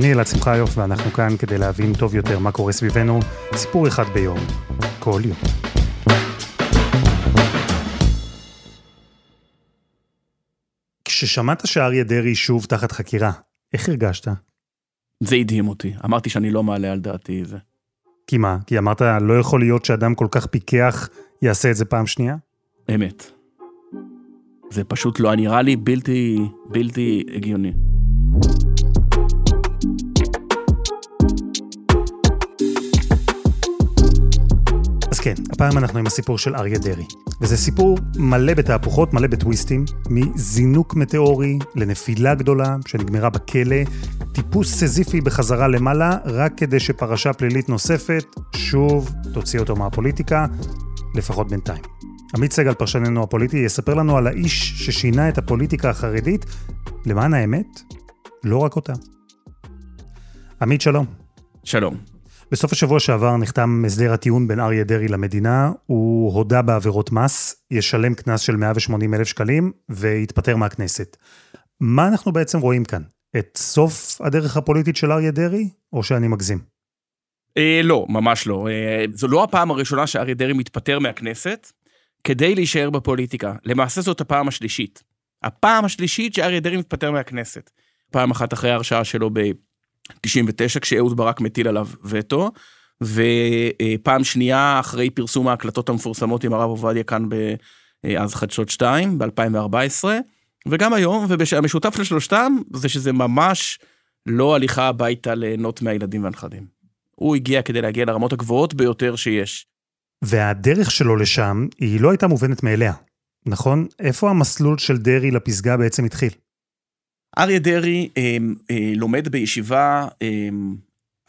אני אלעד שמחיוף, ואנחנו כאן כדי להבין טוב יותר מה קורה סביבנו, סיפור אחד ביום, כל יום. כששמעת שאריה דרעי שוב תחת חקירה, איך הרגשת? זה הדהים אותי, אמרתי שאני לא מעלה על דעתי זה. כי מה? כי אמרת, לא יכול להיות שאדם כל כך פיקח יעשה את זה פעם שנייה? אמת. זה פשוט לא נראה לי בלתי, בלתי הגיוני. כן, הפעם אנחנו עם הסיפור של אריה דרעי. וזה סיפור מלא בתהפוכות, מלא בטוויסטים, מזינוק מטאורי לנפילה גדולה שנגמרה בכלא, טיפוס סזיפי בחזרה למעלה, רק כדי שפרשה פלילית נוספת, שוב, תוציא אותו מהפוליטיקה, לפחות בינתיים. עמית סגל, פרשננו הפוליטי, יספר לנו על האיש ששינה את הפוליטיקה החרדית, למען האמת, לא רק אותה. עמית, שלום. שלום. בסוף השבוע שעבר נחתם הסדר הטיעון בין אריה דרעי למדינה, הוא הודה בעבירות מס, ישלם קנס של 180 אלף שקלים ויתפטר מהכנסת. מה אנחנו בעצם רואים כאן? את סוף הדרך הפוליטית של אריה דרעי, או שאני מגזים? אה, לא, ממש לא. אה, זו לא הפעם הראשונה שאריה דרעי מתפטר מהכנסת כדי להישאר בפוליטיקה. למעשה זאת הפעם השלישית. הפעם השלישית שאריה דרעי מתפטר מהכנסת. פעם אחת אחרי ההרשעה שלו ב... 99 כשאהוד ברק מטיל עליו וטו, ופעם שנייה אחרי פרסום ההקלטות המפורסמות עם הרב עובדיה כאן באז חדשות 2 ב-2014, וגם היום, והמשותף לשלושתם זה שזה ממש לא הליכה הביתה ליהנות מהילדים והנכדים. הוא הגיע כדי להגיע לרמות הגבוהות ביותר שיש. והדרך שלו לשם היא לא הייתה מובנת מאליה, נכון? איפה המסלול של דרעי לפסגה בעצם התחיל? אריה דרעי אה, אה, לומד בישיבה אה,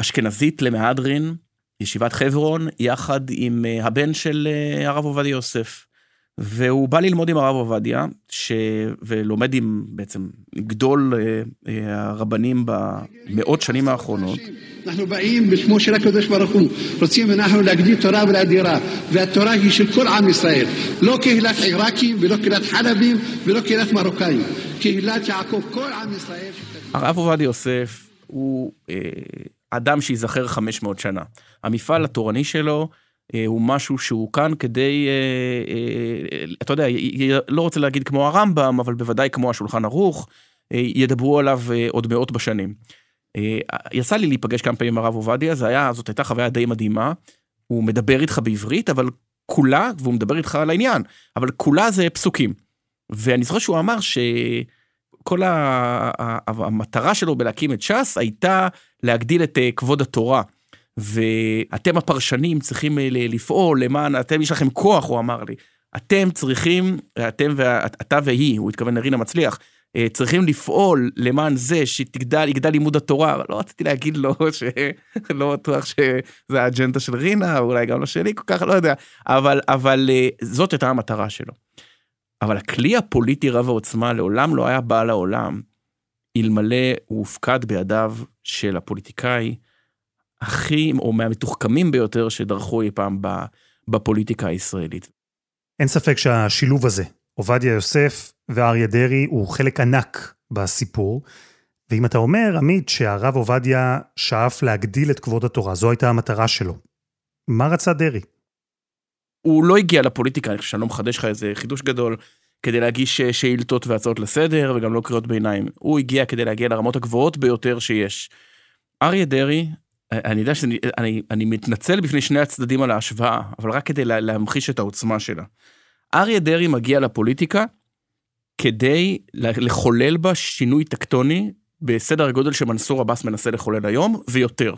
אשכנזית למהדרין, ישיבת חברון, יחד עם אה, הבן של אה, הרב עובדיה יוסף. והוא בא ללמוד עם הרב עובדיה, ש... ולומד עם בעצם גדול אה, אה, הרבנים במאות שנים האחרונות. אנחנו באים בשמו של הקדוש ברוך הוא, רוצים אנחנו להגדיל תורה ולאדירה, והתורה היא של כל עם ישראל, לא קהילת עיראקים ולא קהילת חלבים ולא קהילת מרוקאים, קהילת יעקב, כל עם ישראל. הרב עובדיה יוסף הוא אה, אדם שייזכר 500 שנה. המפעל התורני שלו הוא משהו שהוא כאן כדי, אה, אה, אתה יודע, לא רוצה להגיד כמו הרמב"ם, אבל בוודאי כמו השולחן ערוך, ידברו עליו עוד מאות בשנים. יצא לי להיפגש כמה פעמים עם הרב עובדיה, היה, זאת הייתה חוויה די מדהימה. הוא מדבר איתך בעברית, אבל כולה, והוא מדבר איתך על העניין, אבל כולה זה פסוקים. ואני זוכר שהוא אמר שכל המטרה שלו בלהקים את ש"ס הייתה להגדיל את כבוד התורה. ואתם הפרשנים צריכים אה, לפעול למען, אתם יש לכם כוח, הוא אמר לי. אתם צריכים, אתם ואתה והיא, הוא התכוון לרינה מצליח, אה, צריכים לפעול למען זה שתגדל, יגדל לימוד התורה. לא רציתי להגיד לו שלא בטוח שזה האג'נדה של רינה, אולי גם לא שלי כל כך, לא יודע, אבל, אבל אה, זאת הייתה המטרה שלו. אבל הכלי הפוליטי רב העוצמה לעולם לא היה בא לעולם, אלמלא הוא הופקד בידיו של הפוליטיקאי הכי, או מהמתוחכמים ביותר שדרכו אי פעם בפוליטיקה הישראלית. אין ספק שהשילוב הזה, עובדיה יוסף ואריה דרעי, הוא חלק ענק בסיפור. ואם אתה אומר, עמית, שהרב עובדיה שאף להגדיל את כבוד התורה, זו הייתה המטרה שלו. מה רצה דרעי? הוא לא הגיע לפוליטיקה, אני חושב שאני לא מחדש לך איזה חידוש גדול, כדי להגיש שאילתות והצעות לסדר, וגם לא קריאות ביניים. הוא הגיע כדי להגיע לרמות הגבוהות ביותר שיש. אריה דרעי אני יודע שאני אני, אני מתנצל בפני שני הצדדים על ההשוואה, אבל רק כדי לה, להמחיש את העוצמה שלה. אריה דרעי מגיע לפוליטיקה כדי לחולל בה שינוי טקטוני בסדר הגודל שמנסור עבאס מנסה לחולל היום, ויותר.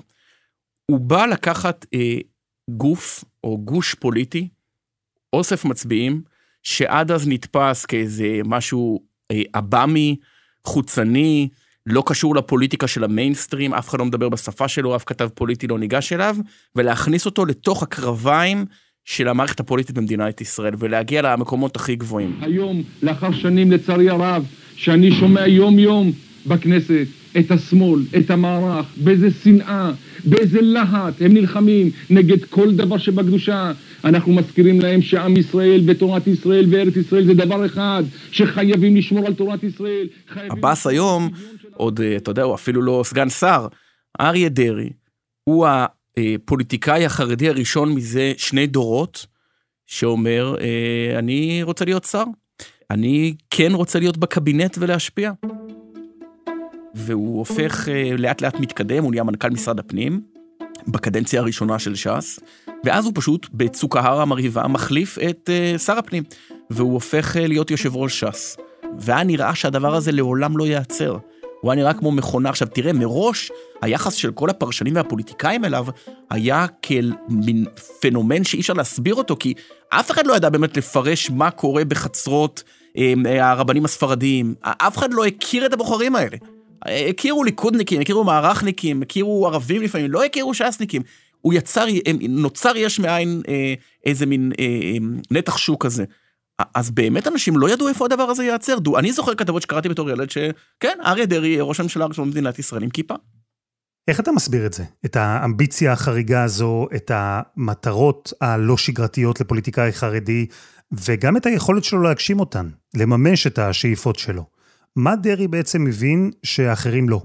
הוא בא לקחת אה, גוף או גוש פוליטי, אוסף מצביעים, שעד אז נתפס כאיזה משהו אה, עב"מי, חוצני, לא קשור לפוליטיקה של המיינסטרים, אף אחד לא מדבר בשפה שלו, אף כתב פוליטי לא ניגש אליו, ולהכניס אותו לתוך הקרביים של המערכת הפוליטית במדינת ישראל, ולהגיע למקומות הכי גבוהים. היום, לאחר שנים לצערי הרב, שאני שומע יום-יום בכנסת את השמאל, את המערך, באיזה שנאה, באיזה להט הם נלחמים נגד כל דבר שבקדושה. אנחנו מזכירים להם שעם ישראל ותורת ישראל וארץ ישראל זה דבר אחד, שחייבים לשמור על תורת ישראל. עבאס היום, עוד, אה, אתה יודע, הוא אפילו לא סגן שר, אריה דרעי, הוא הפוליטיקאי החרדי הראשון מזה שני דורות, שאומר, אה, אני רוצה להיות שר. אני כן רוצה להיות בקבינט ולהשפיע. והוא הופך אה, לאט לאט מתקדם, הוא נהיה מנכ"ל משרד הפנים, בקדנציה הראשונה של ש"ס, ואז הוא פשוט בצוקהר המרהיבה מחליף את שר הפנים, והוא הופך להיות יושב ראש ש"ס. והיה נראה שהדבר הזה לעולם לא ייעצר. הוא היה נראה כמו מכונה. עכשיו תראה, מראש היחס של כל הפרשנים והפוליטיקאים אליו היה כאל מין פנומן שאי אפשר להסביר אותו, כי אף אחד לא ידע באמת לפרש מה קורה בחצרות אה, הרבנים הספרדיים. אף אחד לא הכיר את הבוחרים האלה. הכירו ליכודניקים, הכירו מערכניקים, הכירו ערבים לפעמים, לא הכירו ש"סניקים. הוא יצר, נוצר יש מאין אה, איזה מין אה, אה, נתח שוק כזה. אז באמת אנשים לא ידעו איפה הדבר הזה ייעצר. אני זוכר כתבות שקראתי בתור ילד שכן, אריה דרעי, ראש הממשלה הראשון במדינת ישראל עם כיפה. איך אתה מסביר את זה? את האמביציה החריגה הזו, את המטרות הלא שגרתיות לפוליטיקאי חרדי, וגם את היכולת שלו להגשים אותן, לממש את השאיפות שלו. מה דרעי בעצם הבין שאחרים לא?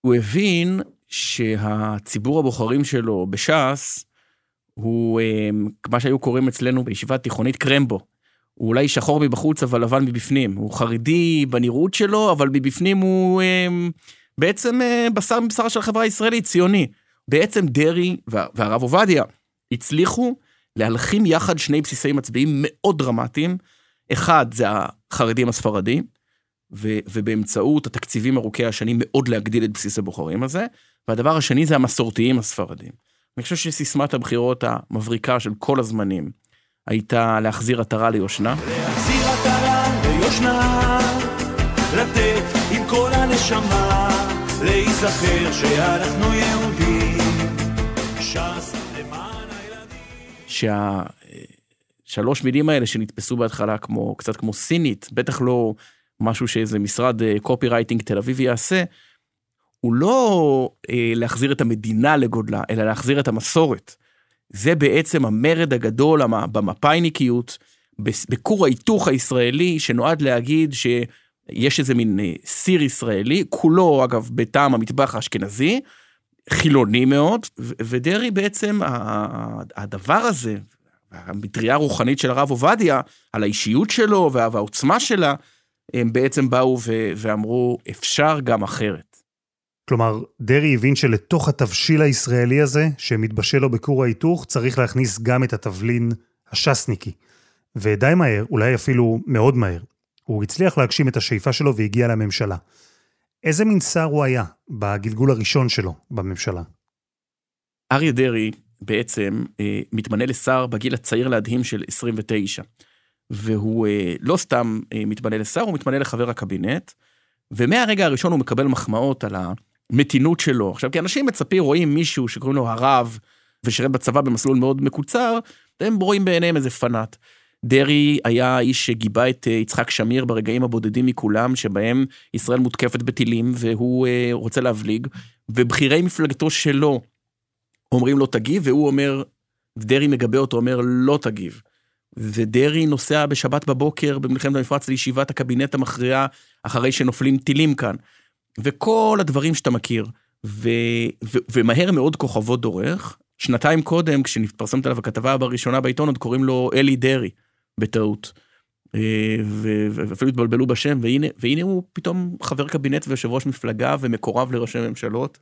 הוא הבין שהציבור הבוחרים שלו בש"ס הוא אמ, מה שהיו קוראים אצלנו בישיבה תיכונית קרמבו. הוא אולי שחור מבחוץ אבל לבן מבפנים. הוא חרדי בנראות שלו, אבל מבפנים הוא אמ, בעצם אה, בשר מבשרה של החברה הישראלית, ציוני. בעצם דרעי והרב עובדיה הצליחו להלחים יחד שני בסיסי מצביעים מאוד דרמטיים. אחד זה החרדים הספרדים, ו, ובאמצעות התקציבים ארוכי השנים מאוד להגדיל את בסיס הבוחרים הזה. והדבר השני זה המסורתיים הספרדים. אני חושב שסיסמת הבחירות המבריקה של כל הזמנים הייתה להחזיר עטרה ליושנה. להחזיר עטרה ליושנה, לתת עם כל הנשמה, להיזכר שאנחנו יהודים, ש"ס למען הילדים. שהשלוש מילים האלה שנתפסו בהתחלה כמו, קצת כמו סינית, בטח לא משהו שאיזה משרד קופי רייטינג תל אביב יעשה, הוא לא אה, להחזיר את המדינה לגודלה, אלא להחזיר את המסורת. זה בעצם המרד הגדול במפאיניקיות, בכור ההיתוך הישראלי, שנועד להגיד שיש איזה מין אה, סיר ישראלי, כולו אגב בטעם המטבח האשכנזי, חילוני מאוד, ודרעי בעצם, הדבר הזה, המטריה הרוחנית של הרב עובדיה, על האישיות שלו והעוצמה שלה, הם בעצם באו ואמרו, אפשר גם אחרת. כלומר, דרעי הבין שלתוך התבשיל הישראלי הזה, שמתבשל לו בכור ההיתוך, צריך להכניס גם את התבלין הש"סניקי. ודי מהר, אולי אפילו מאוד מהר, הוא הצליח להגשים את השאיפה שלו והגיע לממשלה. איזה מין שר הוא היה בגלגול הראשון שלו בממשלה? אריה דרעי בעצם אה, מתמנה לשר בגיל הצעיר להדהים של 29. והוא אה, לא סתם אה, מתמנה לשר, הוא מתמנה לחבר הקבינט, ומהרגע הראשון הוא מקבל מחמאות על המתינות שלו. עכשיו, כי אנשים מצפים, רואים מישהו שקוראים לו הרב, ושירת בצבא במסלול מאוד מקוצר, הם רואים בעיניהם איזה פנאט. דרעי היה האיש שגיבה את אה, יצחק שמיר ברגעים הבודדים מכולם, שבהם ישראל מותקפת בטילים והוא אה, רוצה להבליג, ובכירי מפלגתו שלו אומרים לו תגיב, והוא אומר, דרעי מגבה אותו, אומר לא תגיב. ודרעי נוסע בשבת בבוקר במלחמת המפרץ לישיבת הקבינט המכריעה אחרי שנופלים טילים כאן. וכל הדברים שאתה מכיר, ו, ו, ומהר מאוד כוכבו דורך. שנתיים קודם, כשנתפרסמת עליו הכתבה בראשונה בעיתון, עוד קוראים לו אלי דרעי, בטעות. אה, ואפילו התבלבלו בשם, והנה, והנה הוא פתאום חבר קבינט ויושב ראש מפלגה ומקורב לראשי ממשלות.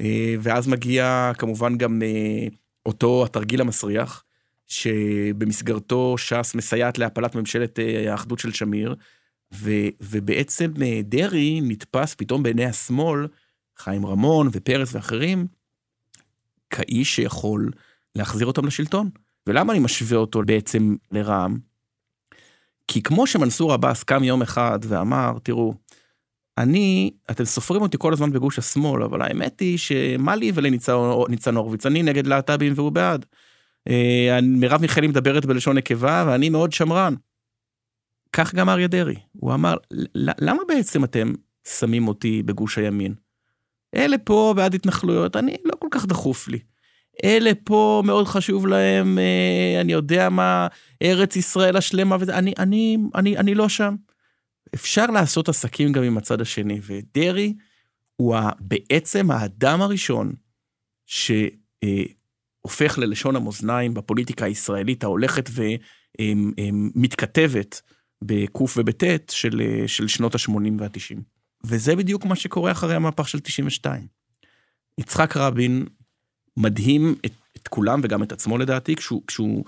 אה, ואז מגיע כמובן גם אה, אותו התרגיל המסריח, שבמסגרתו ש"ס מסייעת להפלת ממשלת האחדות של שמיר, ו, ובעצם אה, דרעי נתפס פתאום בעיני השמאל, חיים רמון ופרס ואחרים, כאיש שיכול להחזיר אותם לשלטון. ולמה אני משווה אותו בעצם לרע"מ? כי כמו שמנסור עבאס קם יום אחד ואמר, תראו, אני, אתם סופרים אותי כל הזמן בגוש השמאל, אבל האמת היא שמה לי ולניצן הורוביץ, אני נגד להט"בים והוא בעד. אה, מרב מיכאלי מדברת בלשון נקבה ואני מאוד שמרן. כך גם אריה דרעי, הוא אמר, למה בעצם אתם שמים אותי בגוש הימין? אלה פה בעד התנחלויות, אני לא כל כך דחוף לי. אלה פה מאוד חשוב להם, אה, אני יודע מה, ארץ ישראל השלמה וזה, אני, אני, אני, אני לא שם. אפשר לעשות עסקים גם עם הצד השני, ודרעי הוא בעצם האדם הראשון שהופך ללשון המאזניים בפוליטיקה הישראלית ההולכת ומתכתבת בקוף ובטית של, של שנות ה-80 וה-90. וזה בדיוק מה שקורה אחרי המהפך של 92. יצחק רבין מדהים את, את כולם וגם את עצמו לדעתי, כשהוא, כשהוא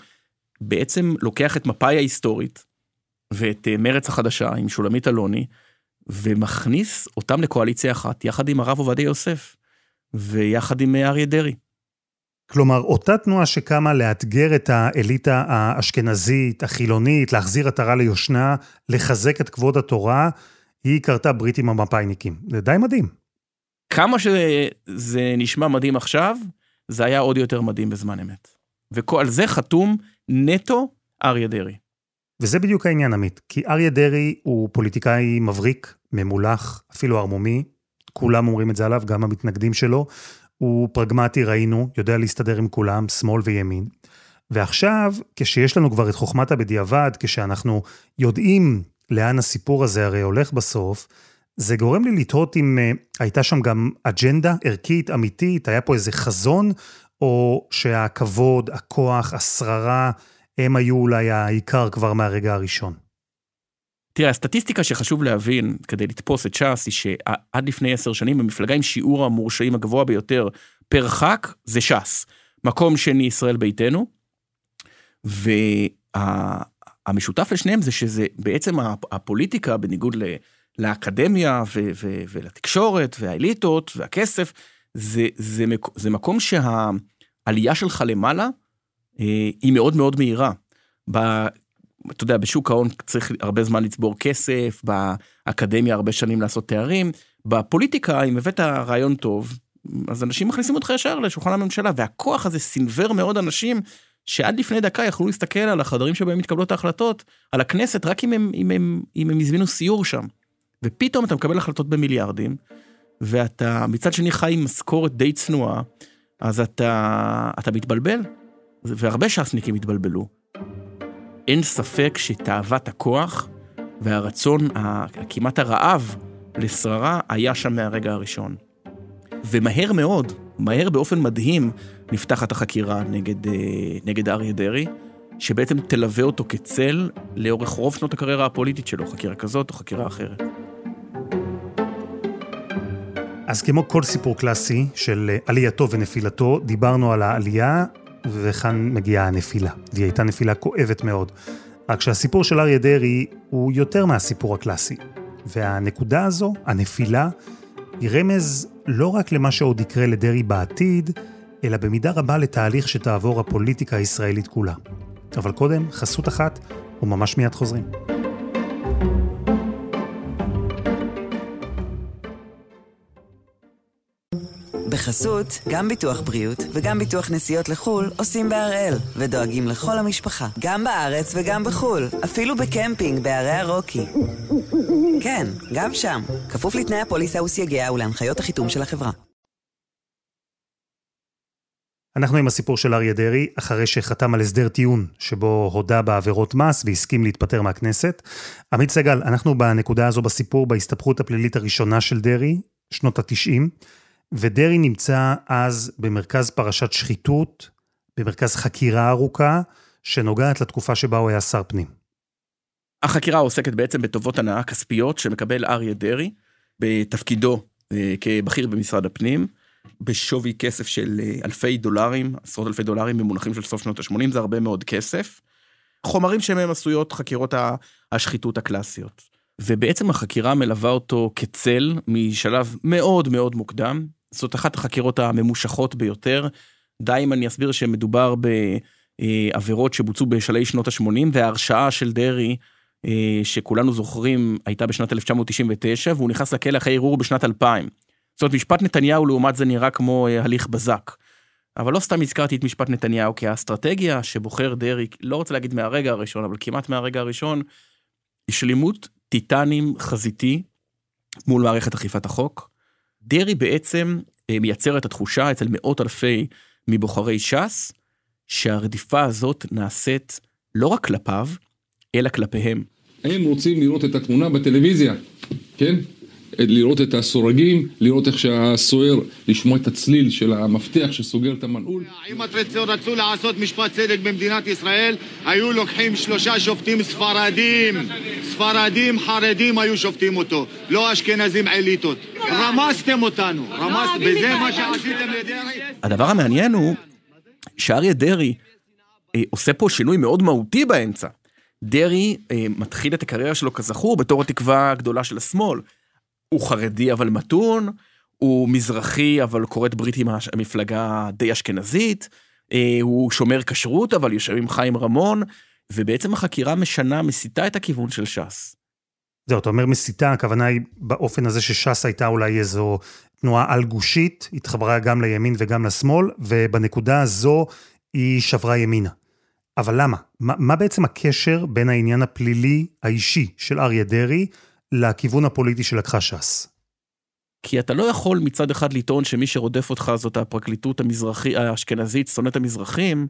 בעצם לוקח את מפאי ההיסטורית ואת אה, מרץ החדשה עם שולמית אלוני, ומכניס אותם לקואליציה אחת, יחד עם הרב עובדיה יוסף, ויחד עם אה, אריה דרעי. כלומר, אותה תנועה שקמה לאתגר את האליטה האשכנזית, החילונית, להחזיר עטרה ליושנה, לחזק את כבוד התורה, היא קרתה ברית עם המפאיניקים. זה די מדהים. כמה שזה נשמע מדהים עכשיו, זה היה עוד יותר מדהים בזמן אמת. ועל זה חתום נטו אריה דרעי. וזה בדיוק העניין, עמית, כי אריה דרעי הוא פוליטיקאי מבריק, ממולח, אפילו ערמומי, כולם אומרים את זה עליו, גם המתנגדים שלו. הוא פרגמטי, ראינו, יודע להסתדר עם כולם, שמאל וימין. ועכשיו, כשיש לנו כבר את חוכמת הבדיעבד, כשאנחנו יודעים לאן הסיפור הזה הרי הולך בסוף, זה גורם לי לתהות אם uh, הייתה שם גם אג'נדה ערכית, אמיתית, היה פה איזה חזון, או שהכבוד, הכוח, השררה, הם היו אולי העיקר כבר מהרגע הראשון. תראה, הסטטיסטיקה שחשוב להבין כדי לתפוס את ש"ס היא שעד לפני עשר שנים המפלגה עם שיעור המורשעים הגבוה ביותר פר ח"כ זה ש"ס. מקום שני ישראל ביתנו. והמשותף לשניהם זה שזה בעצם הפוליטיקה בניגוד לאקדמיה ו- ו- ולתקשורת והאליטות והכסף, זה, זה, זה מקום שהעלייה שלך למעלה אה, היא מאוד מאוד מהירה. אתה יודע, בשוק ההון צריך הרבה זמן לצבור כסף, באקדמיה הרבה שנים לעשות תארים, בפוליטיקה, אם הבאת רעיון טוב, אז אנשים מכניסים אותך ישר לשולחן הממשלה, והכוח הזה סינוור מאוד אנשים שעד לפני דקה יכלו להסתכל על החדרים שבהם מתקבלות ההחלטות, על הכנסת, רק אם הם, אם הם, אם הם הזמינו סיור שם. ופתאום אתה מקבל החלטות במיליארדים, ואתה מצד שני חי עם משכורת די צנועה, אז אתה, אתה מתבלבל. והרבה ש"סניקים התבלבלו. אין ספק שתאוות הכוח והרצון, כמעט הרעב לשררה, היה שם מהרגע הראשון. ומהר מאוד, מהר באופן מדהים, נפתחת החקירה נגד, אה, נגד אריה דרעי, שבעצם תלווה אותו כצל לאורך רוב שנות הקריירה הפוליטית שלו, חקירה כזאת או חקירה אחרת. אז כמו כל סיפור קלאסי של עלייתו ונפילתו, דיברנו על העלייה וכאן מגיעה הנפילה, והיא הייתה נפילה כואבת מאוד. רק שהסיפור של אריה דרעי הוא יותר מהסיפור הקלאסי. והנקודה הזו, הנפילה, היא רמז לא רק למה שעוד יקרה לדרעי בעתיד, אלא במידה רבה לתהליך שתעבור הפוליטיקה הישראלית כולה. אבל קודם, חסות אחת, וממש מיד חוזרים. בחסות, גם ביטוח בריאות וגם ביטוח נסיעות לחו"ל עושים בהראל, ודואגים לכל המשפחה, גם בארץ וגם בחו"ל, אפילו בקמפינג בערי הרוקי. כן, גם שם, כפוף לתנאי הפוליסה וסייגיה ולהנחיות החיתום של החברה. אנחנו עם הסיפור של אריה דרעי, אחרי שחתם על הסדר טיעון, שבו הודה בעבירות מס והסכים להתפטר מהכנסת. עמית סגל, אנחנו בנקודה הזו בסיפור, בהסתבכות הפלילית הראשונה של דרעי, שנות התשעים. ודרעי נמצא אז במרכז פרשת שחיתות, במרכז חקירה ארוכה, שנוגעת לתקופה שבה הוא היה שר פנים. החקירה עוסקת בעצם בטובות הנאה כספיות שמקבל אריה דרעי בתפקידו אה, כבכיר במשרד הפנים, בשווי כסף של אה, אלפי דולרים, עשרות אלפי דולרים במונחים של סוף שנות ה-80, זה הרבה מאוד כסף. חומרים שמהם עשויות חקירות השחיתות הקלאסיות. ובעצם החקירה מלווה אותו כצל משלב מאוד מאוד מוקדם. זאת אחת החקירות הממושכות ביותר. די אם אני אסביר שמדובר בעבירות שבוצעו בשלהי שנות ה-80, וההרשעה של דרעי אה, שכולנו זוכרים, הייתה בשנת 1999, והוא נכנס לכלא אחרי ערעור בשנת 2000. זאת אומרת, משפט נתניהו לעומת זה נראה כמו אה, הליך בזק. אבל לא סתם הזכרתי את משפט נתניהו, כי האסטרטגיה שבוחר דרעי, לא רוצה להגיד מהרגע הראשון, אבל כמעט מהרגע הראשון, היא שלימות טיטנים חזיתי מול מערכת אכיפת החוק. דרעי בעצם אה, מייצר את התחושה אצל מאות אלפי מבוחרי ש"ס, שהרדיפה הזאת נעשית לא רק כלפיו, אלא כלפיהם. הם רוצים לראות את התמונה בטלוויזיה, כן? לראות את הסורגים, לראות איך שהסוהר, לשמוע את הצליל של המפתח שסוגר את המנעול. אם רצו לעשות משפט צדק במדינת ישראל, היו לוקחים שלושה שופטים ספרדים. ספרדים חרדים היו שופטים אותו, לא אשכנזים אליטות. רמסתם אותנו, רמסתם, וזה מה שעשיתם לדרעי. הדבר המעניין הוא שאריה דרעי אה, עושה פה שינוי מאוד מהותי באמצע. דרעי אה, מתחיל את הקריירה שלו כזכור בתור התקווה הגדולה של השמאל. הוא חרדי אבל מתון, הוא מזרחי אבל כורת ברית עם המפלגה די אשכנזית, אה, הוא שומר כשרות אבל יושב עם חיים רמון, ובעצם החקירה משנה, מסיטה את הכיוון של ש"ס. זהו, אתה אומר מסיתה, הכוונה היא באופן הזה שש"ס הייתה אולי איזו תנועה על גושית, התחברה גם לימין וגם לשמאל, ובנקודה הזו היא שברה ימינה. אבל למה? מה, מה בעצם הקשר בין העניין הפלילי האישי של אריה דרעי לכיוון הפוליטי שלקחה ש"ס? כי אתה לא יכול מצד אחד לטעון שמי שרודף אותך זאת הפרקליטות המזרחי, האשכנזית, שונאת המזרחים,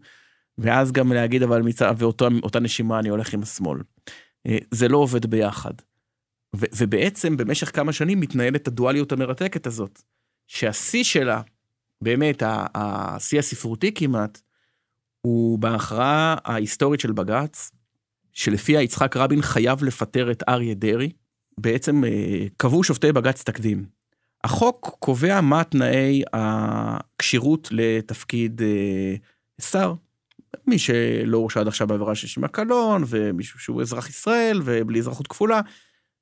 ואז גם להגיד אבל מצד, ואותה נשימה אני הולך עם השמאל. אה, זה לא עובד ביחד. ו, ובעצם במשך כמה שנים מתנהלת הדואליות המרתקת הזאת, שהשיא שלה, באמת השיא הספרותי כמעט, הוא בהכרעה ההיסטורית של בג"ץ, שלפיה יצחק רבין חייב לפטר את אריה דרעי, בעצם אה, קבעו שופטי בג"ץ תקדים. החוק קובע מה תנאי הכשירות לתפקיד אה, שר. מי שלא הורשע עד עכשיו בעבירה של שמע קלון, ומישהו שהוא אזרח ישראל ובלי אזרחות כפולה.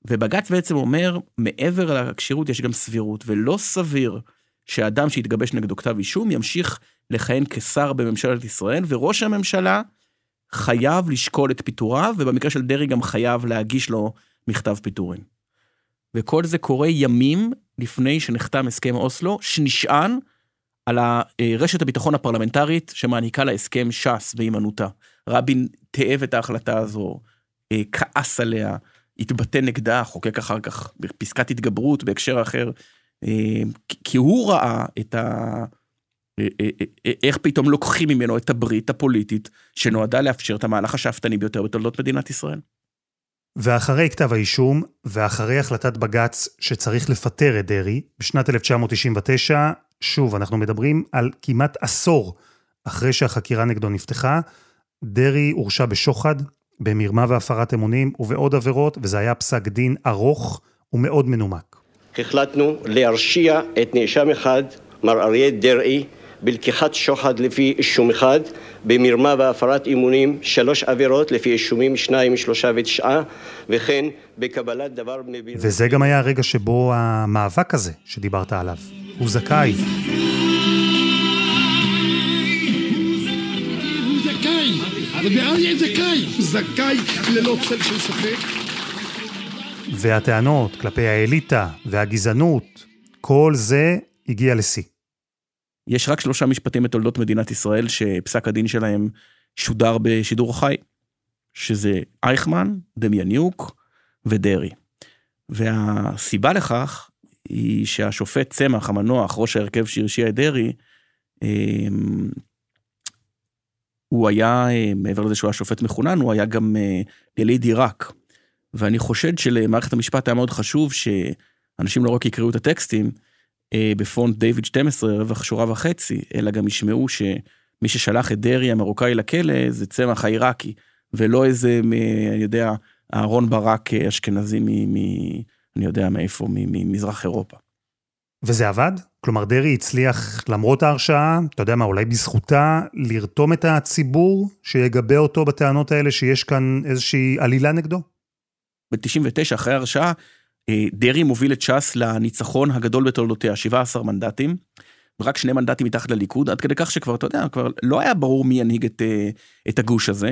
ובג"ץ בעצם אומר, מעבר לכשירות יש גם סבירות, ולא סביר שאדם שהתגבש נגדו כתב אישום ימשיך לכהן כשר בממשלת ישראל, וראש הממשלה חייב לשקול את פיטוריו, ובמקרה של דרעי גם חייב להגיש לו מכתב פיטורים. וכל זה קורה ימים לפני שנחתם הסכם אוסלו, שנשען על רשת הביטחון הפרלמנטרית שמעניקה להסכם ש"ס בהימנעותה. רבין תיעב את ההחלטה הזו, אה, כעס עליה, התבטא נגדה, חוקק אחר כך בפסקת התגברות בהקשר אחר, אה, כי הוא ראה את ה... אה, איך פתאום לוקחים ממנו את הברית הפוליטית שנועדה לאפשר את המהלך השאפתני ביותר בתולדות מדינת ישראל. ואחרי כתב האישום, ואחרי החלטת בג"ץ שצריך לפטר את דרעי, בשנת 1999, שוב, אנחנו מדברים על כמעט עשור אחרי שהחקירה נגדו נפתחה, דרעי הורשע בשוחד, במרמה והפרת אמונים ובעוד עבירות, וזה היה פסק דין ארוך ומאוד מנומק. החלטנו להרשיע את נאשם אחד, מר אריה דרעי, בלקיחת שוחד לפי אישום אחד, במרמה והפרת אמונים שלוש עבירות לפי אישומים שניים, שלושה ותשעה, וכן בקבלת דבר בני ביר. וזה גם היה הרגע שבו המאבק הזה שדיברת עליו, הוא זכאי. זכאי ללא צל של ספק. והטענות כלפי האליטה והגזענות, כל זה הגיע לשיא. יש רק שלושה משפטים בתולדות מדינת ישראל שפסק הדין שלהם שודר בשידור חי, שזה אייכמן, דמיאניוק ודרעי. והסיבה לכך היא שהשופט צמח המנוח, ראש ההרכב שהרשיע את דרעי, אמ, הוא היה, אה, מעבר לזה שהוא היה שופט מחונן, הוא היה גם אה, יליד עיראק. ואני חושד שלמערכת המשפט היה מאוד חשוב שאנשים לא רק יקראו את הטקסטים, בפונט דיוויד 12, רווח שורה וחצי, אלא גם ישמעו שמי ששלח את דרעי המרוקאי לכלא זה צמח העיראקי, ולא איזה, אני יודע, אהרון ברק אה, אשכנזי מ... מ אני יודע מאיפה, ממזרח אירופה. וזה עבד? כלומר, דרעי הצליח, למרות ההרשעה, אתה יודע מה, אולי בזכותה, לרתום את הציבור שיגבה אותו בטענות האלה שיש כאן איזושהי עלילה נגדו? ב-99, אחרי ההרשעה, אה, דרעי מוביל את ש"ס לניצחון הגדול בתולדותיה, 17 מנדטים, ורק שני מנדטים מתחת לליכוד, עד כדי כך שכבר, אתה יודע, כבר לא היה ברור מי ינהיג את, אה, את הגוש הזה.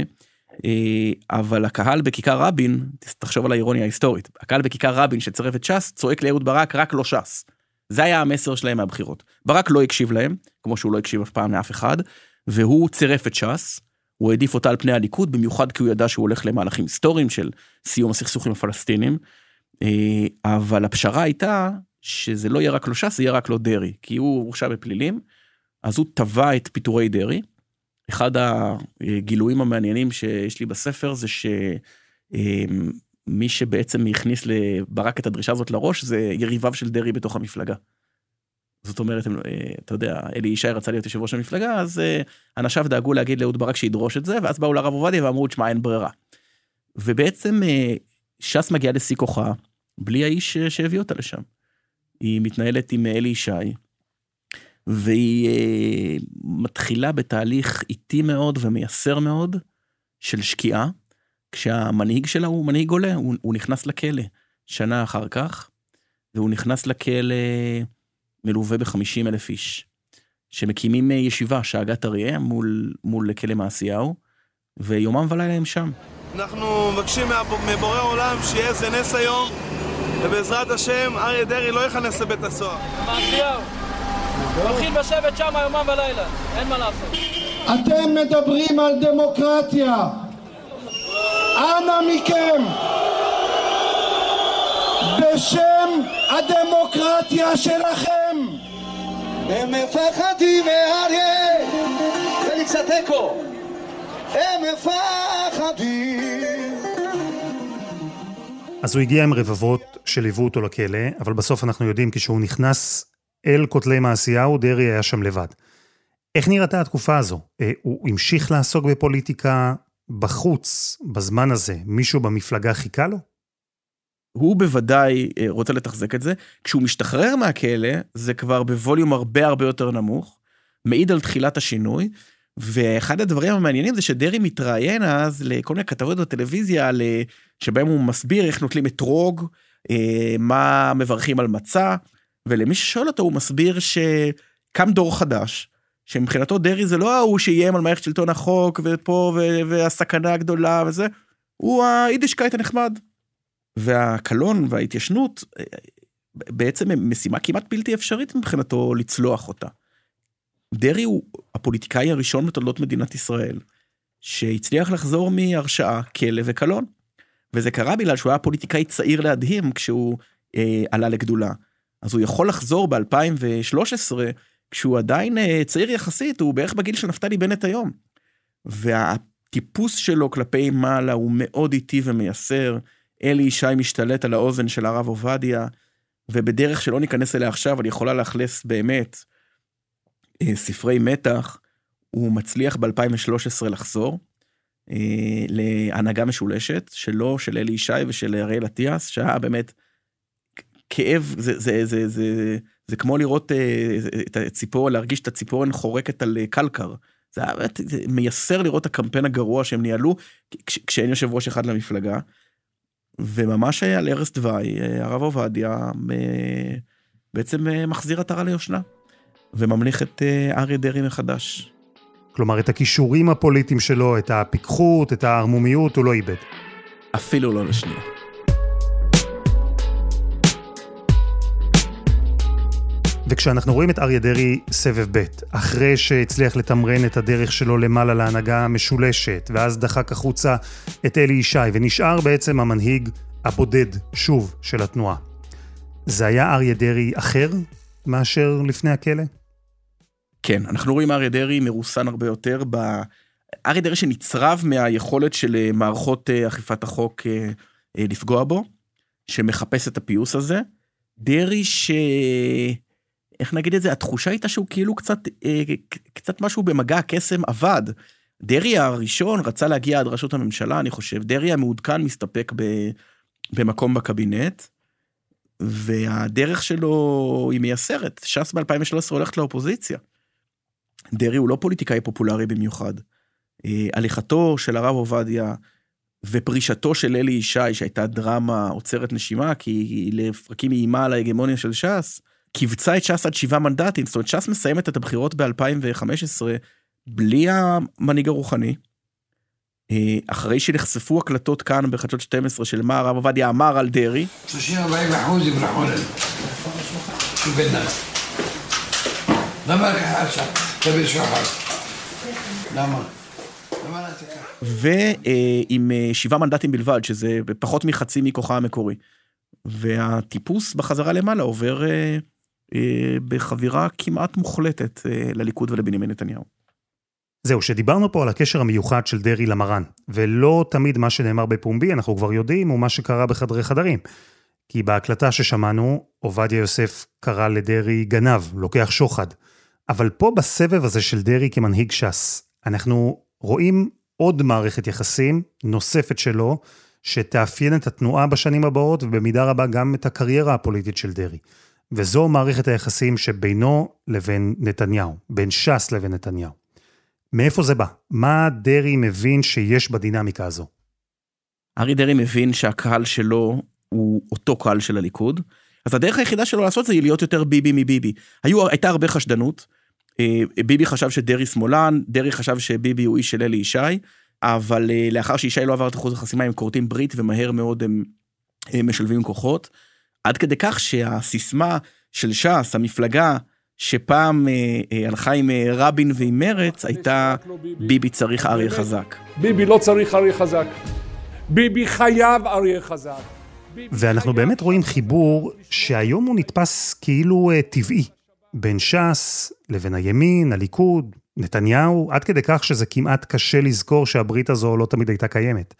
אה, אבל הקהל בכיכר רבין, תחשוב על האירוניה ההיסטורית, הקהל בכיכר רבין שצירף את ש"ס, צועק לאהוד ברק רק לא ש"ס. זה היה המסר שלהם מהבחירות. ברק לא הקשיב להם, כמו שהוא לא הקשיב אף פעם לאף אחד, והוא צירף את ש"ס, הוא העדיף אותה על פני הליכוד, במיוחד כי הוא ידע שהוא הולך למהלכים היסטוריים של סיום הסכסוך עם הפלסטינים. אה, אבל הפשרה הייתה שזה לא יהיה רק לו ש"ס, זה יהיה רק לו דרעי, כי הוא הורשע בפלילים, אז הוא תבע את פיטורי דרעי. אחד הגילויים המעניינים שיש לי בספר זה שמי אה, שבעצם הכניס לברק את הדרישה הזאת לראש זה יריביו של דרעי בתוך המפלגה. זאת אומרת, אה, אתה יודע, אלי ישי רצה להיות יושב ראש המפלגה, אז אנשיו דאגו להגיד לאהוד ברק שידרוש את זה, ואז באו לרב עובדיה ואמרו, תשמע, אין ברירה. ובעצם ש"ס מגיעה לשיא כוחה, בלי האיש שהביא אותה לשם. היא מתנהלת עם אלי ישי, והיא אה, מתחילה בתהליך איטי מאוד ומייסר מאוד של שקיעה, כשהמנהיג שלה הוא מנהיג עולה, הוא, הוא נכנס לכלא שנה אחר כך, והוא נכנס לכלא מלווה ב-50 אלף איש, שמקימים ישיבה, שאגת אריה, מול, מול כלא מעשיהו, ויומם ולילה הם שם. אנחנו מבקשים מבורא עולם שיהיה איזה נס היום, ובעזרת השם אריה דרעי לא יכנס לבית הסוהר. מעשיהו, הולכים לשבת שם יומם ולילה, אין מה לעשות. אתם מדברים על דמוקרטיה. אנא מכם, בשם הדמוקרטיה שלכם. הם מפחדים מאריה, פליקס התיקו. הם מפחדים. אז הוא הגיע עם רבבות שליוו אותו לכלא, אבל בסוף אנחנו יודעים, כשהוא נכנס אל כותלי מעשיהו, דרעי היה שם לבד. איך נראתה התקופה הזו? אה, הוא המשיך לעסוק בפוליטיקה בחוץ, בזמן הזה. מישהו במפלגה חיכה לו? הוא בוודאי אה, רוצה לתחזק את זה. כשהוא משתחרר מהכלא, זה כבר בווליום הרבה הרבה יותר נמוך, מעיד על תחילת השינוי, ואחד הדברים המעניינים זה שדרעי מתראיין אז לכל מיני כתבות בטלוויזיה שבהם הוא מסביר איך נוטלים אתרוג, אה, מה מברכים על מצה, ולמי ששואל אותו הוא מסביר שקם דור חדש, שמבחינתו דרעי זה לא ההוא שאיים על מערכת שלטון החוק ופה והסכנה הגדולה וזה, הוא היידישקייט הנחמד. והקלון וההתיישנות אה, בעצם הם משימה כמעט בלתי אפשרית מבחינתו לצלוח אותה. דרעי הוא הפוליטיקאי הראשון בתולדות מדינת ישראל שהצליח לחזור מהרשעה, כלא וקלון. וזה קרה בגלל שהוא היה פוליטיקאי צעיר להדהים כשהוא אה, עלה לגדולה. אז הוא יכול לחזור ב-2013 כשהוא עדיין אה, צעיר יחסית, הוא בערך בגיל של נפתלי בנט היום. והטיפוס שלו כלפי מעלה הוא מאוד איטי ומייסר. אלי ישי משתלט על האוזן של הרב עובדיה, ובדרך שלא ניכנס אליה עכשיו, אבל יכולה לאכלס באמת ספרי מתח, הוא מצליח ב-2013 לחזור אה, להנהגה משולשת, שלו, של אלי ישי ושל אריאל אטיאס, שהיה באמת כאב, זה, זה, זה, זה, זה כמו לראות אה, את הציפור, להרגיש את הציפורן חורקת על קלקר. זה באמת מייסר לראות הקמפיין הגרוע שהם ניהלו כשאין יושב ראש אחד למפלגה. וממש על ערש דווי, הרב עובדיה בעצם מחזיר עטרה ליושנה. וממליך את אה, אריה דרעי מחדש. כלומר, את הכישורים הפוליטיים שלו, את הפיקחות, את הערמומיות, הוא לא איבד. אפילו לא לשנייה. וכשאנחנו רואים את אריה דרעי סבב ב', אחרי שהצליח לתמרן את הדרך שלו למעלה להנהגה המשולשת, ואז דחק החוצה את אלי ישי, ונשאר בעצם המנהיג הבודד, שוב, של התנועה. זה היה אריה דרעי אחר מאשר לפני הכלא? כן, אנחנו רואים אריה דרעי מרוסן הרבה יותר ב... אריה דרעי שנצרב מהיכולת של אה, מערכות אה, אכיפת החוק אה, לפגוע בו, שמחפש את הפיוס הזה. דרעי ש... איך נגיד את זה? התחושה הייתה שהוא כאילו קצת, קצת משהו במגע הקסם עבד. דרעי הראשון רצה להגיע עד ראשות הממשלה, אני חושב. דרעי המעודכן מסתפק ב... במקום בקבינט, והדרך שלו היא מייסרת. ש"ס ב-2013 הולכת לאופוזיציה. דרעי הוא לא פוליטיקאי פופולרי במיוחד. אה, הליכתו של הרב עובדיה ופרישתו של אלי ישי, שהייתה דרמה עוצרת נשימה, כי היא לפרקים איימה על ההגמוניה של ש"ס, קיבצה את ש"ס עד שבעה מנדטים, זאת אומרת ש"ס מסיימת את הבחירות ב-2015 בלי המנהיג הרוחני, אה, אחרי שנחשפו הקלטות כאן בחדשות 12 של מה הרב עובדיה אמר על דרעי, 30-40 אחוז יברחו בדנא. למה לקחת עכשיו? למה? ועם אה, שבעה מנדטים בלבד, שזה פחות מחצי מכוחה המקורי. והטיפוס בחזרה למעלה עובר אה, אה, בחבירה כמעט מוחלטת אה, לליכוד ולבנימין נתניהו. זהו, שדיברנו פה על הקשר המיוחד של דרעי למרן, ולא תמיד מה שנאמר בפומבי, אנחנו כבר יודעים, הוא מה שקרה בחדרי חדרים. כי בהקלטה ששמענו, עובדיה יוסף קרא לדרעי גנב, לוקח שוחד. אבל פה בסבב הזה של דרעי כמנהיג ש"ס, אנחנו רואים עוד מערכת יחסים נוספת שלו, שתאפיין את התנועה בשנים הבאות, ובמידה רבה גם את הקריירה הפוליטית של דרעי. וזו מערכת היחסים שבינו לבין נתניהו, בין ש"ס לבין נתניהו. מאיפה זה בא? מה דרעי מבין שיש בדינמיקה הזו? אריה דרעי מבין שהקהל שלו הוא אותו קהל של הליכוד, אז הדרך היחידה שלו לעשות זה להיות יותר ביבי מביבי. היו, הייתה הרבה חשדנות, ביבי חשב שדרעי שמאלן, דרעי חשב שביבי הוא איש של אלי ישי, אבל אה, לאחר שישי לא עבר את אחוז החסימה הם כורתים ברית ומהר מאוד הם, הם משלבים כוחות. עד כדי כך שהסיסמה של ש"ס, המפלגה שפעם אה, אה, הלכה עם אה, רבין ועם מרץ, הייתה ביבי צריך אריה חזק. ביבי לא צריך אריה חזק. ביבי חייב אריה חזק. ואנחנו באמת רואים חיבור שהיום הוא נתפס כאילו אה, טבעי. בין ש"ס לבין הימין, הליכוד, נתניהו, עד כדי כך שזה כמעט קשה לזכור שהברית הזו לא תמיד הייתה קיימת.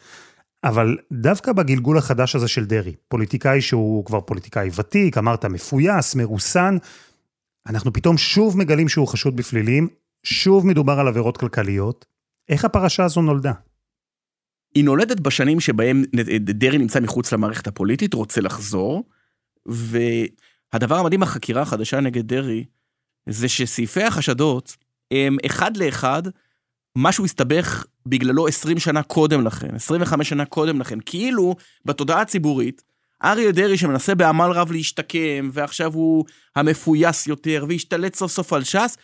אבל דווקא בגלגול החדש הזה של דרעי, פוליטיקאי שהוא כבר פוליטיקאי ותיק, אמרת מפויס, מרוסן, אנחנו פתאום שוב מגלים שהוא חשוד בפלילים, שוב מדובר על עבירות כלכליות. איך הפרשה הזו נולדה? היא נולדת בשנים שבהם דרעי נמצא מחוץ למערכת הפוליטית, רוצה לחזור, והדבר המדהים בחקירה החדשה נגד דרעי, זה שסעיפי החשדות הם אחד לאחד מה שהוא הסתבך בגללו 20 שנה קודם לכן, 25 שנה קודם לכן, כאילו בתודעה הציבורית, אריה דרעי שמנסה בעמל רב להשתקם, ועכשיו הוא המפויס יותר, והשתלט סוף סוף על ש"ס,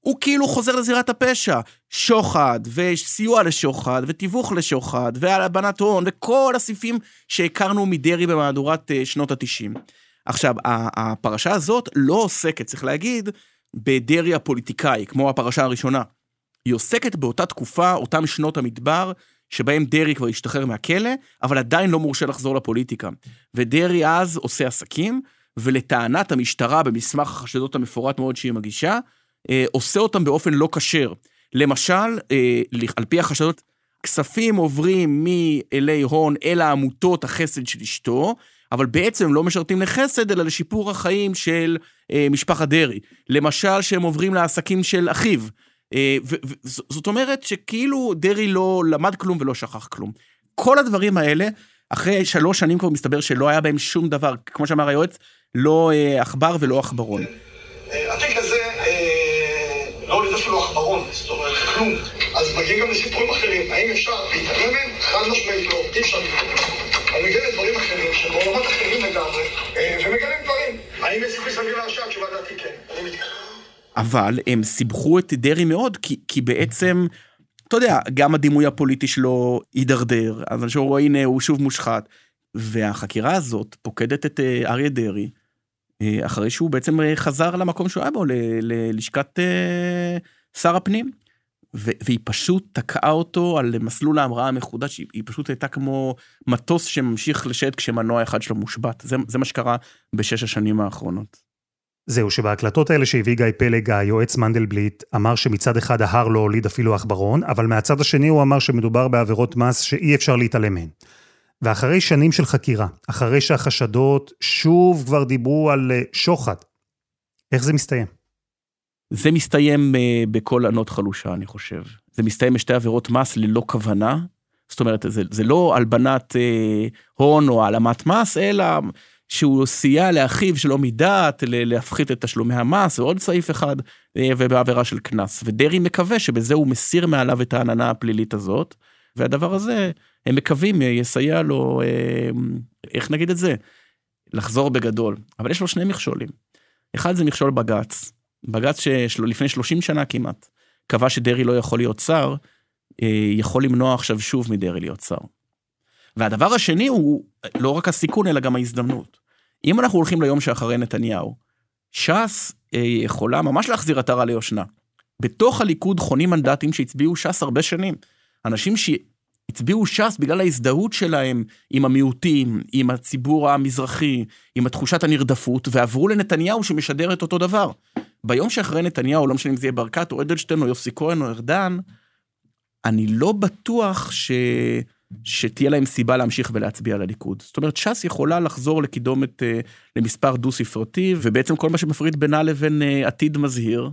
הוא כאילו חוזר לזירת הפשע. שוחד, וסיוע לשוחד, ותיווך לשוחד, והלבנת הון, וכל הסעיפים שהכרנו מדרעי במהדורת אה, שנות ה-90. עכשיו, הפרשה הזאת לא עוסקת, צריך להגיד, בדרעי הפוליטיקאי, כמו הפרשה הראשונה. היא עוסקת באותה תקופה, אותם שנות המדבר, שבהם דרעי כבר השתחרר מהכלא, אבל עדיין לא מורשה לחזור לפוליטיקה. ודרעי אז עושה עסקים, ולטענת המשטרה במסמך החשדות המפורט מאוד שהיא מגישה, אה, עושה אותם באופן לא כשר. למשל, אה, על פי החשדות, כספים עוברים מאלי הון אל העמותות החסד של אשתו, אבל בעצם לא משרתים לחסד, אלא לשיפור החיים של אה, משפחת דרעי. למשל, שהם עוברים לעסקים של אחיו. אה, זאת אומרת שכאילו דרעי לא למד כלום ולא שכח כלום. כל הדברים האלה, אחרי שלוש שנים כבר מסתבר שלא היה בהם שום דבר, כמו שאמר היועץ, לא אה, עכבר ולא עכברון. התיק הזה, אה, לא הוליד אפילו עכברון, זאת אומרת, כלום. אז מגיעים גם לסיפורים אחרים. האם אפשר להתעלם מהם? חד משמעית לא, אי אפשר להתעלם. אבל לדברים אחרים, שבעולמות אחרים לגמרי, ומגלים דברים. האם יש סיכוי סביר להרשעה? התשובה דעתי כן. אבל הם סיבכו את דרעי מאוד, כי, כי בעצם, אתה יודע, גם הדימוי הפוליטי שלו הידרדר, אז אנשים רואים, הנה, הוא שוב מושחת. והחקירה הזאת פוקדת את אה, אריה דרעי, אה, אחרי שהוא בעצם אה, חזר למקום שהוא היה בו, ללשכת שר הפנים. והיא פשוט תקעה אותו על מסלול ההמראה המחודש, היא פשוט הייתה כמו מטוס שממשיך לשאת כשמנוע אחד שלו מושבת. זה, זה מה שקרה בשש השנים האחרונות. זהו, שבהקלטות האלה שהביא גיא פלג, היועץ מנדלבליט, אמר שמצד אחד ההר לא הוליד אפילו עכברון, אבל מהצד השני הוא אמר שמדובר בעבירות מס שאי אפשר להתעלם מהן. ואחרי שנים של חקירה, אחרי שהחשדות שוב כבר דיברו על אה, שוחד, איך זה מסתיים? זה מסתיים uh, בכל ענות חלושה, אני חושב. זה מסתיים בשתי עבירות מס ללא כוונה. זאת אומרת, זה, זה לא הלבנת uh, הון או העלמת מס, אלא שהוא סייע לאחיו שלא מדעת להפחית את תשלומי המס, ועוד סעיף אחד, אה, ובעבירה של קנס. ודרעי מקווה שבזה הוא מסיר מעליו את העננה הפלילית הזאת, והדבר הזה, הם מקווים, אה, יסייע לו, אה, איך נגיד את זה? לחזור בגדול. אבל יש לו שני מכשולים. אחד זה מכשול בג"ץ. בג"ץ שלפני 30 שנה כמעט, קבע שדרעי לא יכול להיות שר, אה, יכול למנוע עכשיו שוב מדרעי להיות שר. והדבר השני הוא לא רק הסיכון, אלא גם ההזדמנות. אם אנחנו הולכים ליום שאחרי נתניהו, ש"ס אה, יכולה ממש להחזיר עטרה ליושנה. בתוך הליכוד חונים מנדטים שהצביעו ש"ס הרבה שנים. אנשים שהצביעו ש"ס בגלל ההזדהות שלהם עם המיעוטים, עם הציבור המזרחי, עם התחושת הנרדפות, ועברו לנתניהו שמשדר את אותו דבר. ביום שאחרי נתניהו, לא משנה אם זה יהיה ברקת או אדלשטיין או יוסי כהן או ארדן, אני לא בטוח ש... שתהיה להם סיבה להמשיך ולהצביע לליכוד. זאת אומרת, ש"ס יכולה לחזור לקידומת uh, למספר דו-ספרתי, ובעצם כל מה שמפריד בינה לבין uh, עתיד מזהיר,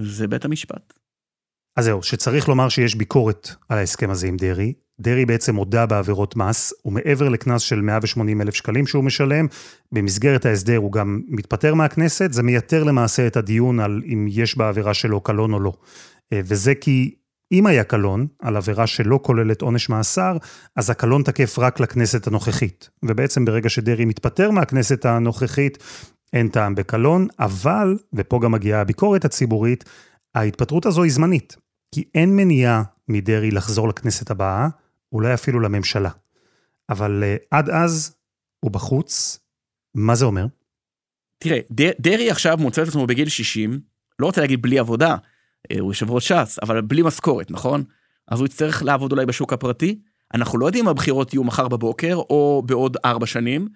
זה בית המשפט. אז זהו, שצריך לומר שיש ביקורת על ההסכם הזה עם דרעי. דרעי בעצם הודה בעבירות מס, ומעבר לקנס של 180 אלף שקלים שהוא משלם, במסגרת ההסדר הוא גם מתפטר מהכנסת, זה מייתר למעשה את הדיון על אם יש בעבירה שלו קלון או לא. אה, וזה כי אם היה קלון על עבירה שלא כוללת עונש מאסר, אז הקלון תקף רק לכנסת הנוכחית. ובעצם ברגע שדרעי מתפטר מהכנסת הנוכחית, אין טעם בקלון, אבל, ופה גם מגיעה הביקורת הציבורית, ההתפטרות הזו היא זמנית. כי אין מניעה מדרעי לחזור לכנסת הבאה, אולי אפילו לממשלה. אבל uh, עד אז הוא בחוץ, מה זה אומר? תראה, דרעי עכשיו מוצא את עצמו בגיל 60, לא רוצה להגיד בלי עבודה, אה, הוא יושב ראש ש"ס, אבל בלי משכורת, נכון? אז הוא יצטרך לעבוד אולי בשוק הפרטי. אנחנו לא יודעים אם הבחירות יהיו מחר בבוקר, או בעוד ארבע שנים,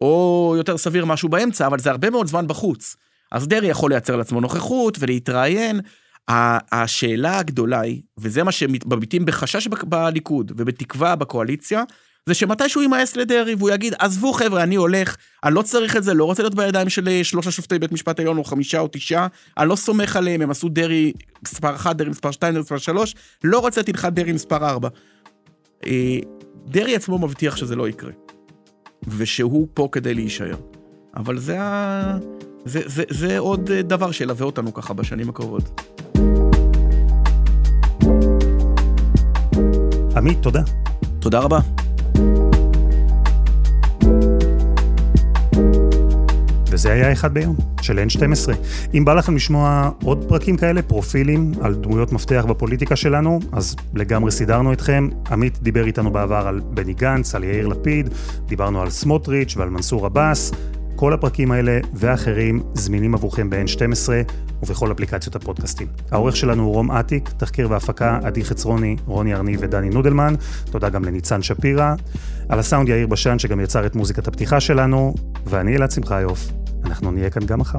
או יותר סביר משהו באמצע, אבל זה הרבה מאוד זמן בחוץ. אז דרעי יכול לייצר לעצמו נוכחות ולהתראיין. השאלה הגדולה היא, וזה מה שמביטים בחשש בליכוד ובתקווה בקואליציה, זה שמתישהו יימאס לדרעי והוא יגיד, עזבו חבר'ה, אני הולך, אני לא צריך את זה, לא רוצה להיות בידיים של אה, שלושה שופטי בית משפט עליון או חמישה או תשעה, אני לא סומך עליהם, הם עשו דרעי מספר 1, דרעי מספר 2, דרעי מספר 3, לא רוצה את דרעי מספר 4. אה, דרעי עצמו מבטיח שזה לא יקרה, ושהוא פה כדי להישאר. אבל זה, ה... זה, זה, זה עוד אה, דבר שילווה אותנו ככה בשנים הקרובות. עמית, תודה. תודה רבה. וזה היה אחד ביום, של N12. אם בא לכם לשמוע עוד פרקים כאלה, פרופילים על דמויות מפתח בפוליטיקה שלנו, אז לגמרי סידרנו אתכם. עמית דיבר איתנו בעבר על בני גנץ, על יאיר לפיד, דיברנו על סמוטריץ' ועל מנסור עבאס. כל הפרקים האלה ואחרים זמינים עבורכם ב-N12 ובכל אפליקציות הפודקאסטים. העורך שלנו הוא רום אטיק, תחקיר והפקה עדי חצרוני, רוני ארני ודני נודלמן, תודה גם לניצן שפירא. על הסאונד יאיר בשן שגם יצר את מוזיקת הפתיחה שלנו, ואני אלעד שמחיוף. אנחנו נהיה כאן גם מחר.